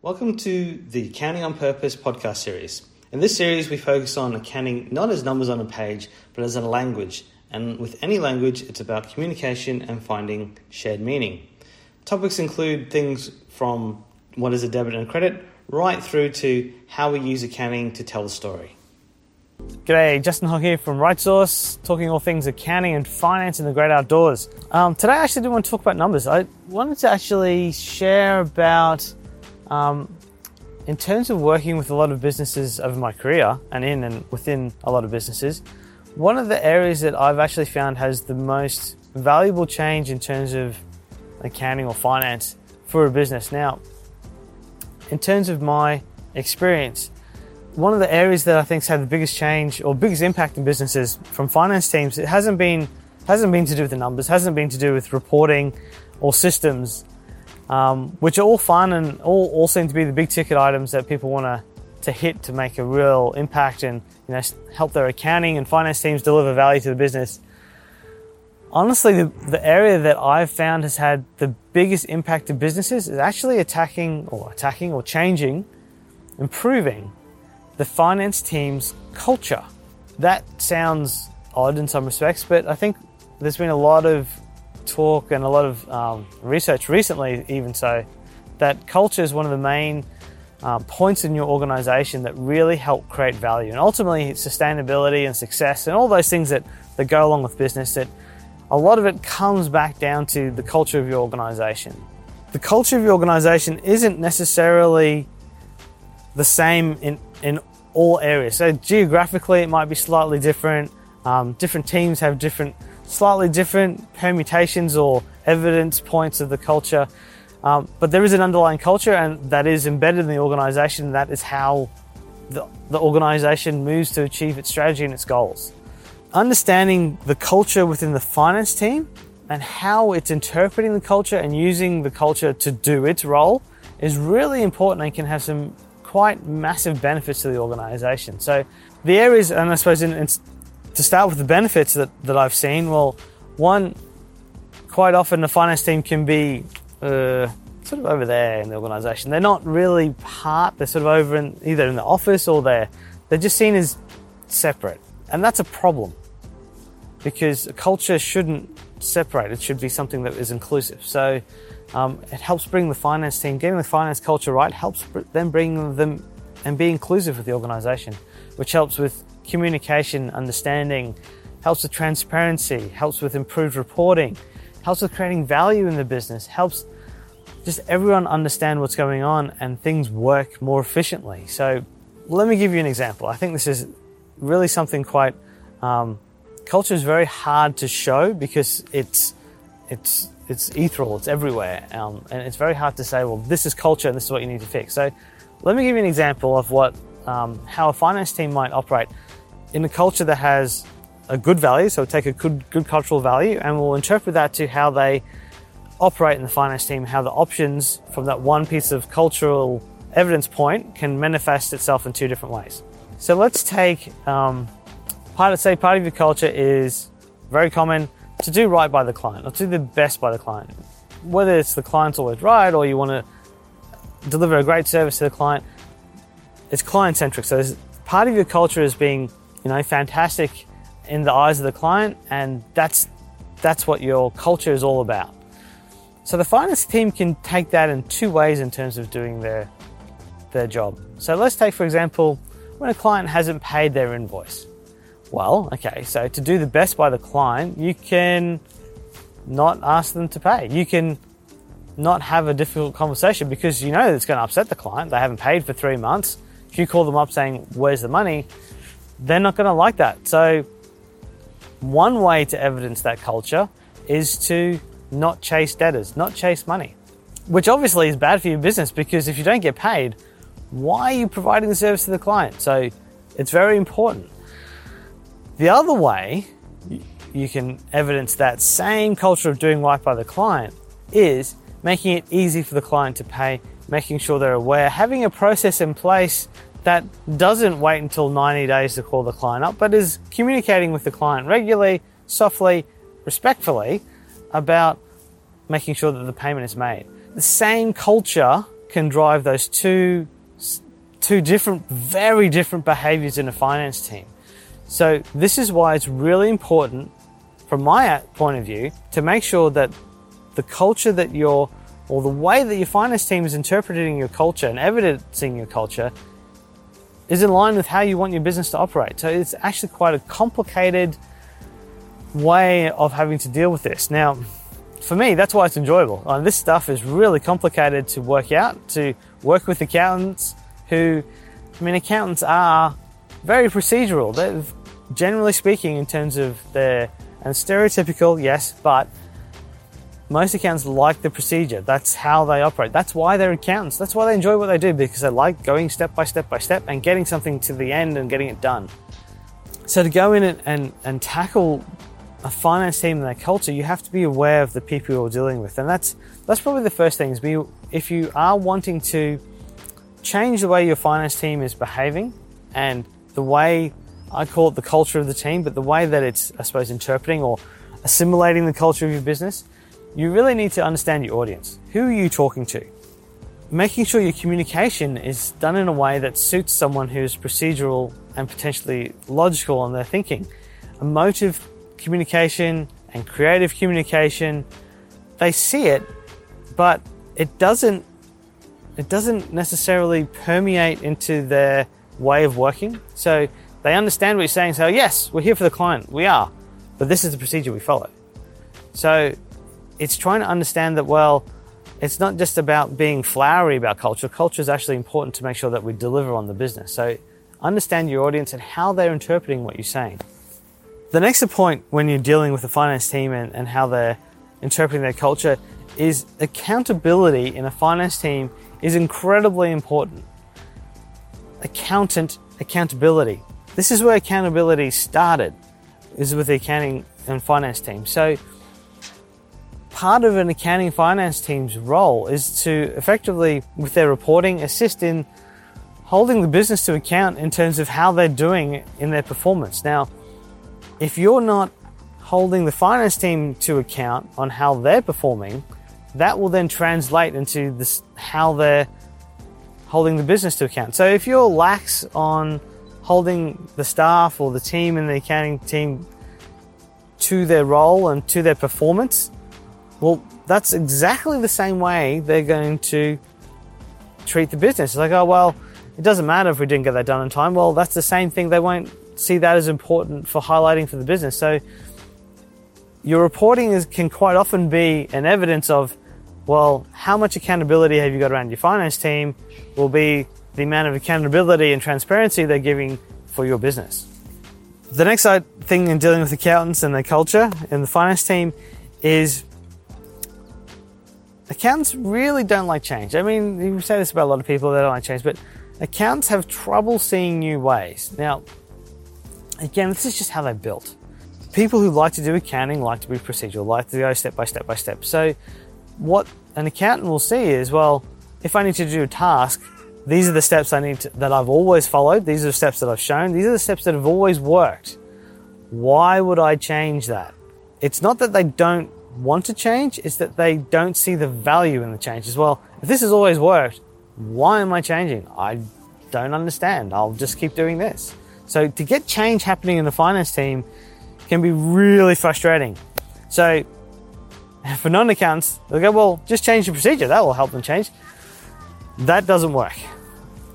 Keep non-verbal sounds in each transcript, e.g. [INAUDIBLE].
Welcome to the Accounting on Purpose podcast series. In this series, we focus on accounting not as numbers on a page, but as a language. And with any language, it's about communication and finding shared meaning. Topics include things from what is a debit and a credit, right through to how we use accounting to tell the story. G'day, Justin Hogg here from RightSource, talking all things accounting and finance in the great outdoors. Um, today, I actually didn't want to talk about numbers. I wanted to actually share about, um, in terms of working with a lot of businesses over my career and in and within a lot of businesses, one of the areas that I've actually found has the most valuable change in terms of accounting or finance for a business. Now, in terms of my experience, one of the areas that I think has had the biggest change or biggest impact in businesses from finance teams, it hasn't been hasn't been to do with the numbers, hasn't been to do with reporting or systems, um, which are all fun and all, all seem to be the big ticket items that people want to to hit to make a real impact and you know help their accounting and finance teams deliver value to the business. Honestly, the, the area that I've found has had the biggest impact to businesses is actually attacking or attacking or changing, improving the finance team's culture. That sounds odd in some respects, but I think there's been a lot of talk and a lot of um, research recently, even so, that culture is one of the main uh, points in your organization that really help create value. And ultimately, sustainability and success and all those things that, that go along with business, that a lot of it comes back down to the culture of your organization. The culture of your organization isn't necessarily the same in, in all areas. So geographically, it might be slightly different. Um, different teams have different, slightly different permutations or evidence points of the culture. Um, but there is an underlying culture, and that is embedded in the organization. That is how the, the organization moves to achieve its strategy and its goals. Understanding the culture within the finance team and how it's interpreting the culture and using the culture to do its role is really important and can have some quite massive benefits to the organization. So the areas, and I suppose in, in, to start with the benefits that, that I've seen, well, one, quite often the finance team can be uh, sort of over there in the organization. They're not really part, they're sort of over in either in the office or they're, they're just seen as separate. And that's a problem because a culture shouldn't separate, it should be something that is inclusive. So um, it helps bring the finance team, getting the finance culture right, helps them bring them and be inclusive with the organization, which helps with communication, understanding, helps with transparency, helps with improved reporting, helps with creating value in the business, helps just everyone understand what's going on and things work more efficiently. So let me give you an example. I think this is really something quite, um, culture is very hard to show because it's, it's it's ethereal, it's everywhere, um, and it's very hard to say, well, this is culture and this is what you need to fix. So, let me give you an example of what um, how a finance team might operate in a culture that has a good value. So, take a good good cultural value, and we'll interpret that to how they operate in the finance team, how the options from that one piece of cultural evidence point can manifest itself in two different ways. So, let's take um, part of say part of your culture is very common to do right by the client or to do the best by the client. Whether it's the client's always right or you want to deliver a great service to the client, it's client centric. So part of your culture is being, you know, fantastic in the eyes of the client, and that's that's what your culture is all about. So the finance team can take that in two ways in terms of doing their their job. So let's take for example when a client hasn't paid their invoice. Well, okay, so to do the best by the client, you can not ask them to pay. You can not have a difficult conversation because you know it's going to upset the client. They haven't paid for three months. If you call them up saying, Where's the money? They're not going to like that. So, one way to evidence that culture is to not chase debtors, not chase money, which obviously is bad for your business because if you don't get paid, why are you providing the service to the client? So, it's very important. The other way you can evidence that same culture of doing right by the client is making it easy for the client to pay, making sure they're aware, having a process in place that doesn't wait until 90 days to call the client up, but is communicating with the client regularly, softly, respectfully about making sure that the payment is made. The same culture can drive those two, two different, very different behaviors in a finance team. So this is why it's really important from my point of view to make sure that the culture that you're or the way that your finance team is interpreting your culture and evidencing your culture is in line with how you want your business to operate. So it's actually quite a complicated way of having to deal with this. Now, for me, that's why it's enjoyable. Uh, this stuff is really complicated to work out, to work with accountants who, I mean, accountants are very procedural. They're generally speaking, in terms of their, and stereotypical, yes, but most accountants like the procedure. That's how they operate. That's why they're accountants. That's why they enjoy what they do because they like going step by step by step and getting something to the end and getting it done. So to go in and, and, and tackle a finance team and their culture, you have to be aware of the people you're dealing with. And that's that's probably the first thing is be if you are wanting to change the way your finance team is behaving and the way I call it the culture of the team, but the way that it's I suppose interpreting or assimilating the culture of your business, you really need to understand your audience. Who are you talking to? Making sure your communication is done in a way that suits someone who's procedural and potentially logical in their thinking. Emotive communication and creative communication, they see it, but it doesn't it doesn't necessarily permeate into their way of working. So they understand what you're saying. So yes, we're here for the client. We are, but this is the procedure we follow. So it's trying to understand that, well, it's not just about being flowery about culture. Culture is actually important to make sure that we deliver on the business. So understand your audience and how they're interpreting what you're saying. The next point when you're dealing with the finance team and, and how they're interpreting their culture is accountability in a finance team is incredibly important. Accountant accountability. This is where accountability started, is with the accounting and finance team. So part of an accounting finance team's role is to effectively, with their reporting, assist in holding the business to account in terms of how they're doing in their performance. Now, if you're not holding the finance team to account on how they're performing, that will then translate into this, how they're holding the business to account. So if you're lax on holding the staff or the team in the accounting team to their role and to their performance, well, that's exactly the same way they're going to treat the business. It's like, oh, well, it doesn't matter if we didn't get that done in time. Well, that's the same thing. They won't see that as important for highlighting for the business. So your reporting is, can quite often be an evidence of, well, how much accountability have you got around your finance team will be the amount of accountability and transparency they're giving for your business. The next thing in dealing with accountants and their culture and the finance team is accountants really don't like change. I mean, you say this about a lot of people, they don't like change, but accountants have trouble seeing new ways. Now, again, this is just how they're built. People who like to do accounting like to be procedural, like to go step by step by step. So, what an accountant will see is, well, if I need to do a task, these are the steps I need to, that I've always followed. These are the steps that I've shown. These are the steps that have always worked. Why would I change that? It's not that they don't want to change, it's that they don't see the value in the change as well. If this has always worked, why am I changing? I don't understand. I'll just keep doing this. So to get change happening in the finance team can be really frustrating. So [LAUGHS] for non-accountants, they'll go, well, just change the procedure. That will help them change. That doesn't work.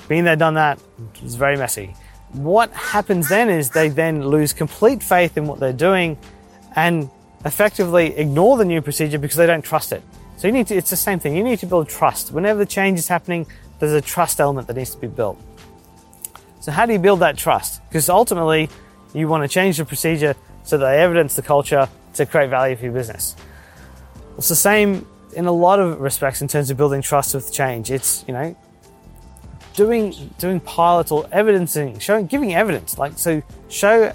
Being there, done that is very messy. What happens then is they then lose complete faith in what they're doing and effectively ignore the new procedure because they don't trust it. So you need to, it's the same thing. You need to build trust. Whenever the change is happening, there's a trust element that needs to be built. So how do you build that trust? Because ultimately, you want to change the procedure so that they evidence the culture to create value for your business. It's the same in a lot of respects in terms of building trust with change. It's, you know, doing doing pilots or evidencing, showing, giving evidence. Like so, show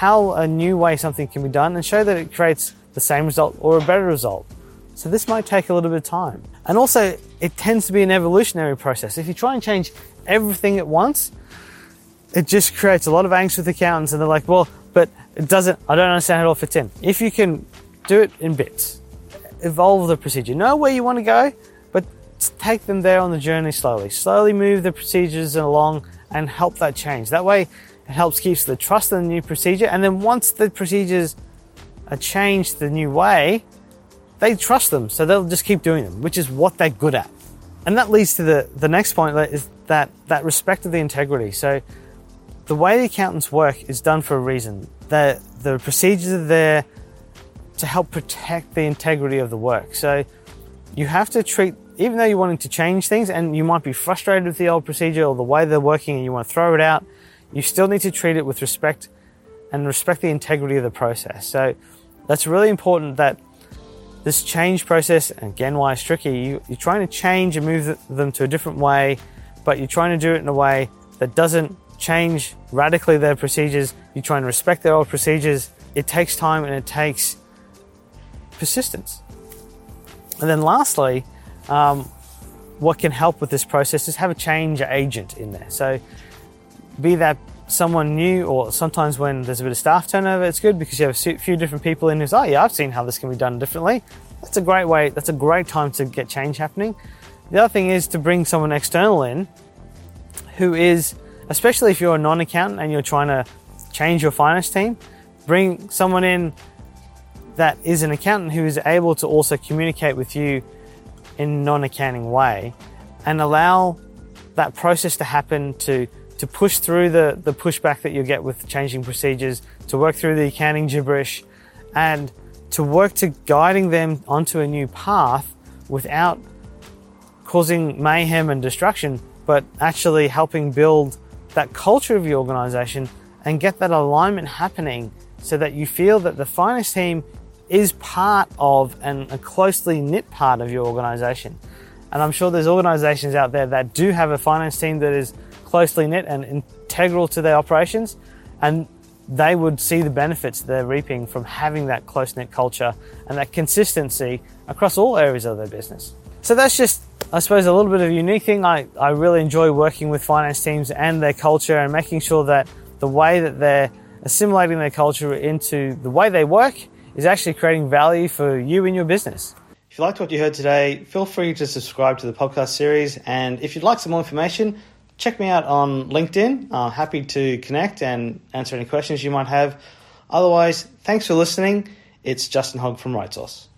how a new way something can be done and show that it creates the same result or a better result. So this might take a little bit of time. And also, it tends to be an evolutionary process. If you try and change everything at once, it just creates a lot of angst with accountants and they're like, well, but it doesn't, I don't understand how it all fits in. If you can do it in bits, evolve the procedure, know where you want to go, but take them there on the journey slowly. Slowly move the procedures along and help that change. That way, it helps keeps the trust in the new procedure. And then once the procedures are changed the new way, they trust them, so they'll just keep doing them, which is what they're good at. And that leads to the, the next point that is that, that respect of the integrity. So the way the accountants work is done for a reason. The, the procedures are there to help protect the integrity of the work. So you have to treat, even though you're wanting to change things and you might be frustrated with the old procedure or the way they're working and you want to throw it out, you still need to treat it with respect and respect the integrity of the process. So that's really important that this change process, again, why it's tricky, you, you're trying to change and move them to a different way, but you're trying to do it in a way that doesn't change radically their procedures. You're trying to respect their old procedures. It takes time and it takes persistence. And then lastly, um, what can help with this process is have a change agent in there. So be that someone new or sometimes when there's a bit of staff turnover, it's good because you have a few different people in who's, oh yeah, I've seen how this can be done differently. That's a great way, that's a great time to get change happening. The other thing is to bring someone external in who is, especially if you're a non-accountant and you're trying to change your finance team, bring someone in that is an accountant who is able to also communicate with you in non-accounting way and allow that process to happen to to push through the, the pushback that you get with changing procedures, to work through the accounting gibberish, and to work to guiding them onto a new path without causing mayhem and destruction, but actually helping build that culture of your organization and get that alignment happening so that you feel that the finance team is part of and a closely knit part of your organization. And I'm sure there's organizations out there that do have a finance team that is closely knit and integral to their operations, and they would see the benefits they're reaping from having that close knit culture and that consistency across all areas of their business. So that's just, I suppose, a little bit of a unique thing. I, I really enjoy working with finance teams and their culture and making sure that the way that they're assimilating their culture into the way they work is actually creating value for you and your business. If you liked what you heard today, feel free to subscribe to the podcast series. And if you'd like some more information, check me out on LinkedIn. I'm happy to connect and answer any questions you might have. Otherwise, thanks for listening. It's Justin Hogg from RightSource.